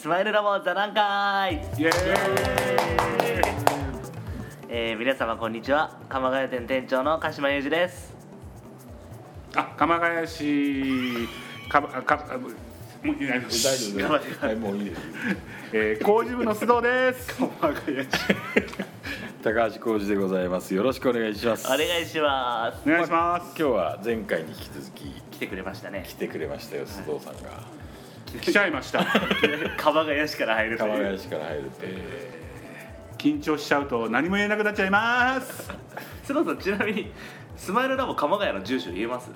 スマイルラボ座談会。イエーイ。えー、皆様こんにちは。鎌ヶ谷店店長の鹿島裕二です。あ鎌ヶ谷市。かかかもういない大丈夫頑張ってはいもういいです。えー、工事部の須藤です。鎌ヶ谷市。高橋浩二でございます。よろしくお願いします。お願いします。お願いします。今日は前回に引き続き来てくれましたね。来てくれましたよ須藤さんが来ちゃいました。鎌ヶ谷市から入るという。鎌ヶ谷市から入るという。緊張しちゃうと何も言えなくなっちゃいます。須藤さんちなみにスマイルラボ鎌ヶ谷の住所言えます？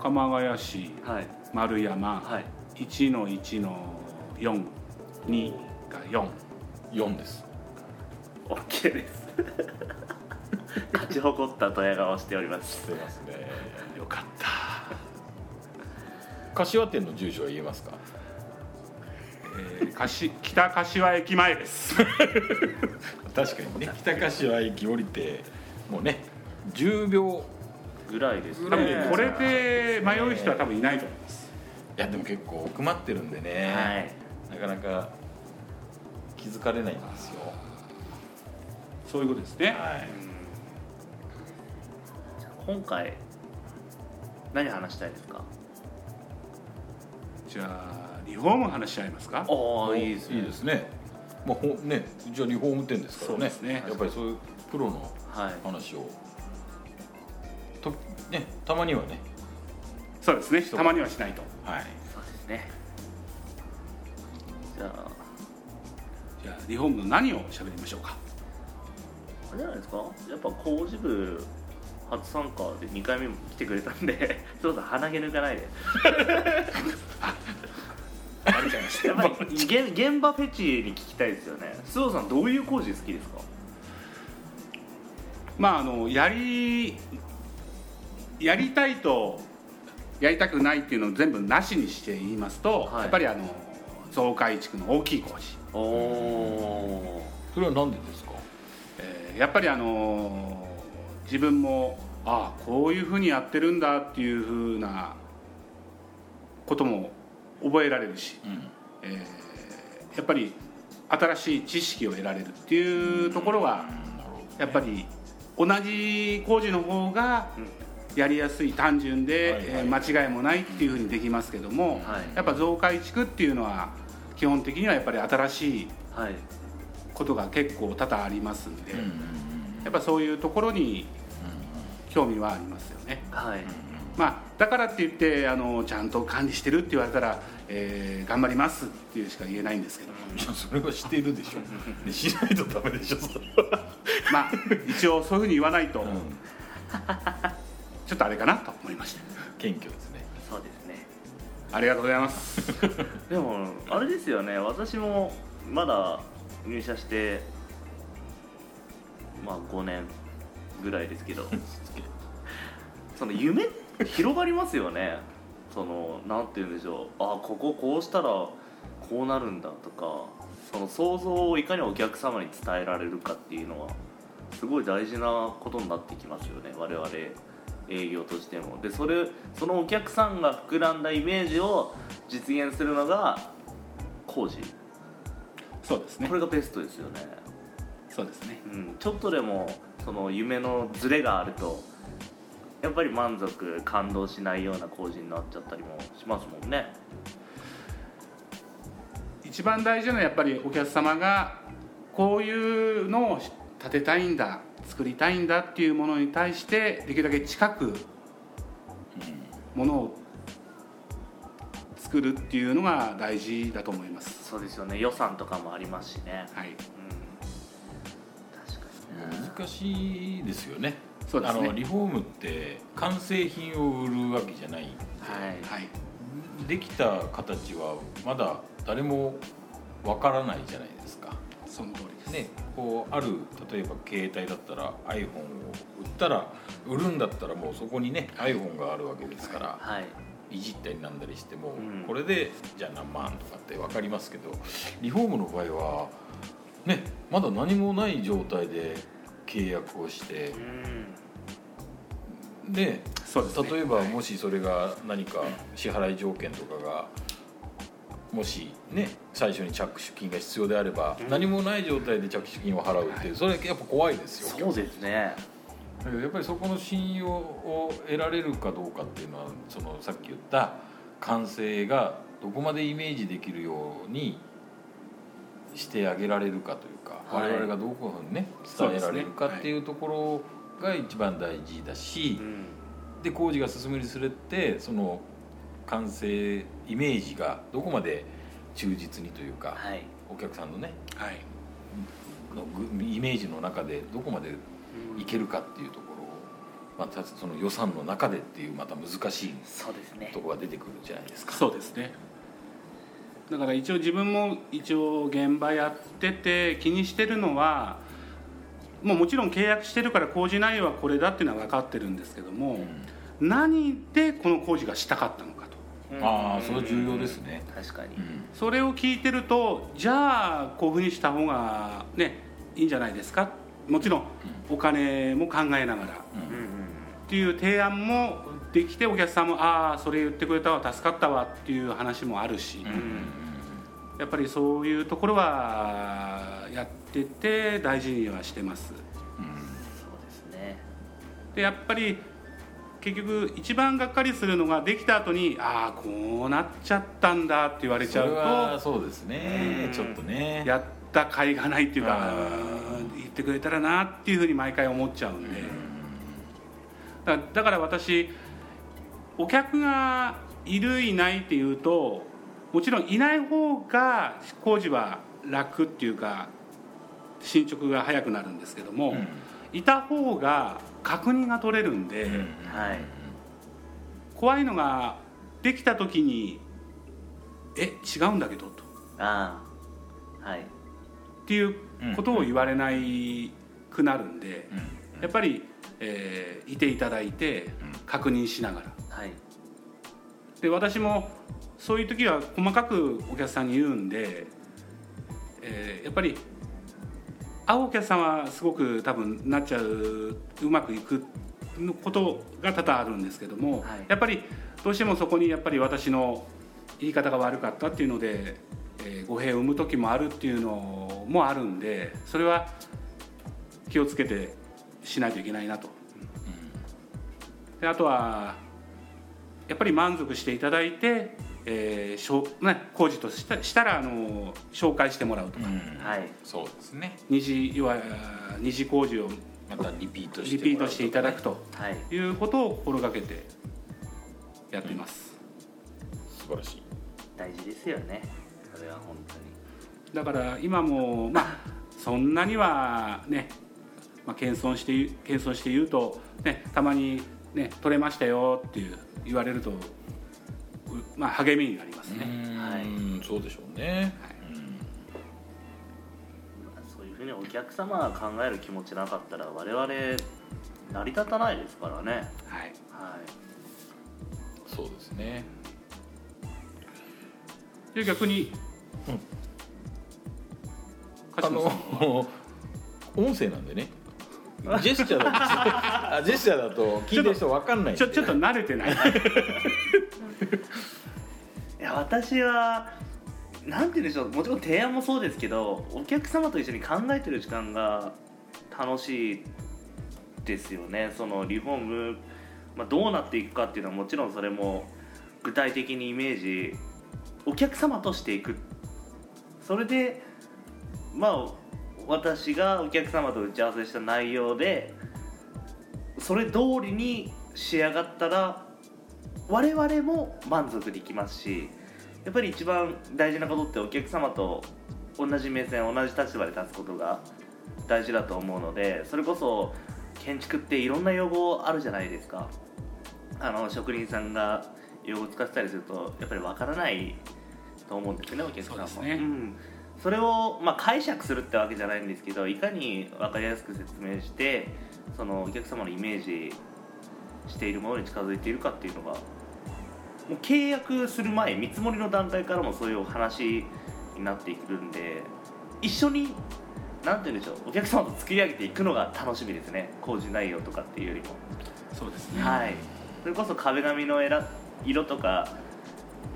鎌ヶ谷市はい。丸山、はい。1の1の42が4 4です。オッケーです。勝ち誇ったドヤ顔をしております。してますね。よかった柏店の住所は言えますか？えー、かし北柏駅前です。確かにね。北柏駅降りてもうね10秒ぐらいです多分ねこれで迷う人は多分いないと思います。いやでも結構奥まってるんでね、なかなか気づかれないんですよ。そういうことですね、はい。今回何話したいですか？じゃあリフォーム話し合いますか？ああいいですね。いいですね。まあほねうちはリフォーム店ですからね。そうですね。やっぱりそういうプロのはい。話を。とねたまにはね。そうですね。たまにはしないと。はい。そうですね。じゃあ。じゃあリフォームの何を喋りましょうか？あれじゃないですか？やっぱ工事部初参加で2回目も来てくれたんでそうだ鼻毛抜かないで。バレちゃい。ましたやっぱり現現場フェチに聞きたいですよね。須藤さんどういう工事好きですか？まああのやりやりたいとやりたくないっていうのを全部なしにして言いますと、はい。やっぱりあの増改築の大きい工事、おおそれは何でですか？えーやっぱりあの自分もああこういうふうにやってるんだっていうふうなことも覚えられるし、うん。えーやっぱり新しい知識を得られるっていうところはやっぱり同じ工事の方がやりやすい単純で、はいはい。えー間違いもないっていうふうにできますけども、はい。やっぱ増改築っていうのは基本的にはやっぱり新しいはい。ことが結構多々ありますんで、やっぱそういうところに興味はありますよね。はい。まあ、だからって言ってあのちゃんと管理してるって言われたら、えー頑張りますっていうしか言えないんですけど、いやそれはしてるでしょ、ね、しないとダメでしょ。それは、まあ一応そういうふうに言わないと、うん、ちょっとあれかなと思いました謙虚ですね。そうですね。ありがとうございます。でもあれですよね。私もまだ入社してまあ5年ぐらいですけど。その夢広がりますよね。そのなんて言うんでしょう。あこここうしたらこうなるんだとか。その想像をいかにお客様に伝えられるかっていうのはすごい大事なことになってきますよね。我々営業としても。でそれそのお客さんが膨らんだイメージを実現するのが工事。そうですね。これがベストですよね、そうですね。うん、ちょっとでもその夢のズレがあるとやっぱり満足感動しないような工事になっちゃったりもしますもんね。一番大事なのはやっぱりお客様がこういうのを建てたいんだ作りたいんだっていうものに対してできるだけ近くものを作るっていうのが大事だと思います。そうですよね。予算とかもありますしね。はい難しいですよね。そうですね。あのリフォームって完成品を売るわけじゃないはいはい。できた形はまだ誰もわからないじゃないですか。その通りです。ねこうある例えば携帯だったら iPhone を売ったら売るんだったらもうそこにね iPhone があるわけですから、はい。いじったりなんだりしても、うん。これでじゃあ何万とかって分かりますけどリフォームの場合はねまだ何もない状態で契約をして。うん。でね。例えばもしそれが何か支払い条件とかがもしね最初に着手金が必要であれば、うん。何もない状態で着手金を払うっていうそれやっぱ怖いですよ。そうですね。だけどやっぱりそこの信用を得られるかどうかっていうのはそのさっき言った完成がどこまでイメージできるようにしてあげられるかというか、はい。我々がどこにね伝えられるかっていうところが一番大事だし、うんで工事が進むにつれてその完成イメージがどこまで忠実にというか、はい。お客さんのねはい。のぐイメージの中でどこまでいけるかっていうところをまたその予算の中でっていうまた難しいそうですね。ところが出てくるじゃないですか。そうですねだから一応自分も一応現場やってて気にしてるのはもうもちろん契約してるから工事内容はこれだっていうのは分かってるんですけども、何でこの工事がしたかったのかと。うんああそれ重要ですね。確かに。うん。それを聞いてるとじゃあこういうふうにした方がねいいんじゃないですか。もちろんお金も考えながら。うんうんうんっていう提案もできてお客さんもああそれ言ってくれたわ助かったわっていう話もあるし、うんうんやっぱりそういうところはやってて大事にはしてます。うん。そうですね。でやっぱり結局一番がっかりするのができた後にああこうなっちゃったんだって言われちゃそれはうそうですね。うん。ちょっとね。とやった甲斐がないっていうか言ってくれたらなっていうふうに毎回思っちゃうんで。だだから私お客がいるいないっていうともちろんいない方が工事は楽っていうか進捗が早くなるんですけども、うん。いた方が確認が取れるんで、うん。はい。怖いのができた時に「え違うんだけど」と。ああはい。っていうことを言われないくなるんで、うん。やっぱり、えーいていただいてうん。確認しながら。はいで私もそういう時は細かくお客さんに言うんで、えーやっぱり会うお客さんはすごく多分なっちゃううまくいくのことが多々あるんですけども、はいやっぱりどうしてもそこにやっぱり私の言い方が悪かったっていうので、えー語弊を生む時もあるっていうのもあるんでそれは気をつけてしないといけないなと。であとはやっぱり満足していただいて、えーしょうね、工事としたしたらあの紹介してもらうとか、うん。はい。そうですね。二次要は二次工事をまたリピートしてリピートしていただくととはい。いうことを心がけてやっています、素晴らしい。大事ですよね。それは本当に。だから今もまあ そんなにはね、まあ、謙遜して謙遜して言うと、ね、たまに、ね「取れましたよ」っていう言われると、うまあ、励みになりますね。うんそうでしょうね。はい。うんそういうふうにお客様が考える気持ちなかったら我々成り立たないですからね。はい。はい。そうですね。で逆に、うん。あの音声なんでねジェスチャーだとあジェスチャーだと聞いてる人分かんないんでちょ ちょっと慣れてない。いや私はなんて言うんでしょうもちろん提案もそうですけどお客様と一緒に考えてる時間が楽しいですよね。そのリフォーム、まあ、どうなっていくかっていうのはもちろんそれも具体的にイメージお客様としていく。それでまあ私がお客様と打ち合わせした内容でそれ通りに仕上がったら我々も満足できますしやっぱり一番大事なことってお客様と同じ目線同じ立場で立つことが大事だと思うのでそれこそ建築っていろんな用語あるじゃないですか。あの職人さんが用語使ってたりするとやっぱりわからないと思うんですよねお客さんもそうん、それを、まあ、解釈するってわけじゃないんですけどいかに分かりやすく説明してそのお客様のイメージしているものに近づいているかっていうのがもう契約する前見積もりの段階からもそういうお話になってくるんで一緒になんて言うんでしょうお客様と作り上げていくのが楽しみですね。工事内容とかっていうよりも、そうですね。はい。それこそ壁紙の選色とか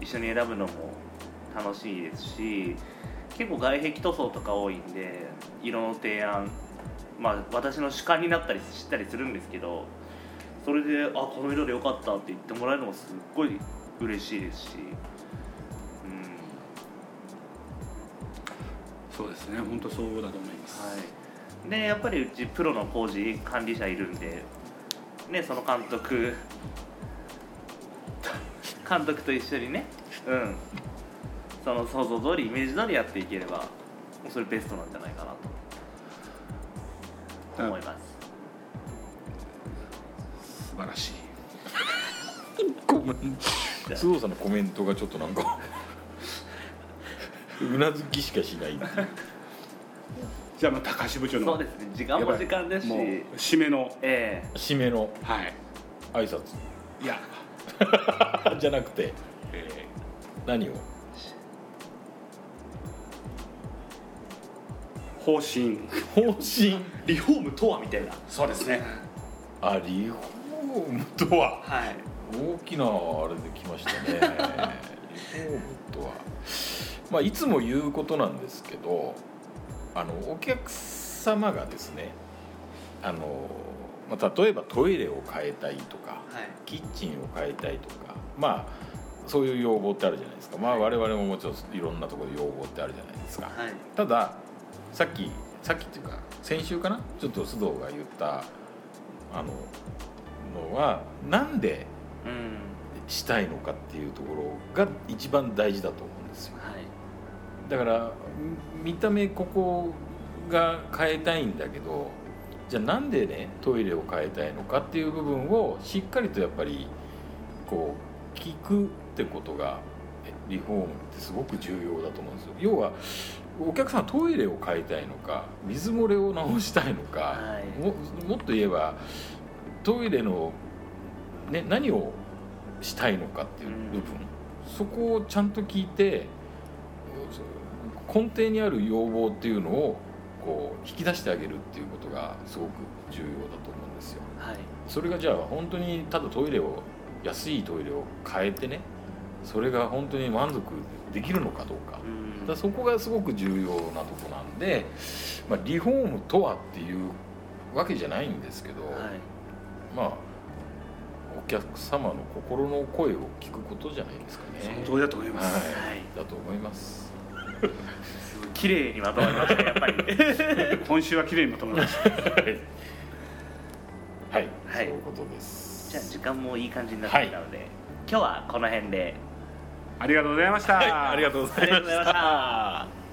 一緒に選ぶのも楽しいですし結構外壁塗装とか多いんで色の提案まあ私の主観になったりしたりするんですけどそれで「あこの色でよかった」って言ってもらえるのもすっごい嬉しいですし、うん。そうですね。本当そうだと思います、はい、でやっぱりうちプロの工事管理者いるんで、ね、その監督 監督と一緒にね、うん、その想像通りイメージ通りやっていければそれベストなんじゃないかなと。思います、素晴らしい。ごめん。須藤さんのコメントがちょっとなんかうなずきしかしない。じゃあまあ高橋部長のそうですね。時間も時間ですしもう締めの。ええ。締めのはい。挨拶。いや、じゃなくてえ。何を？方針。方針。リフォームとはみたいな。そうですね。あリフォームとは？はい。大きなあれできましたね。リフォームとは。まあいつも言うことなんですけどあのお客様がですねあの、まあ、例えばトイレを変えたいとかはい。キッチンを変えたいとかまあそういう要望ってあるじゃないですか。まあ我々ももちろんいろんなところで要望ってあるじゃないですか。はい。たださっきさっきっていうか先週かな？ちょっと須藤が言ったあののはなんでうん。したいのかっていうところが一番大事だと思うんですよ。はい。だからみ見た目ここが変えたいんだけどじゃあなんでねトイレを変えたいのかっていう部分をしっかりとやっぱりこう聞くってことがえリフォームってすごく重要だと思うんですよ。要はお客さんはトイレを変えたいのか水漏れを直したいのか、はい。ももっと言えばトイレの、ね、何をしたいのかっていう部分、そこをちゃんと聞いて根底にある要望っていうのをこう引き出してあげるっていうことがすごく重要だと思うんですよ。はい。それがじゃあ本当にただトイレを安いトイレを変えてねそれが本当に満足できるのかどうか。うん。だそこがすごく重要なとこなんで、まあ、リフォームとはっていうわけじゃないんですけど、はい。まあお客様の心の声を聞くことじゃないですかそね。の通りだと思います、はい、はい。だと思います。すごい綺麗にまとまりましたねやっぱり。今週は綺麗にまとめました。はい、はい、はい。そういうことです。じゃあ時間もいい感じになってきたので、今日はこの辺でありがとうございました、はい、ありがとうございました。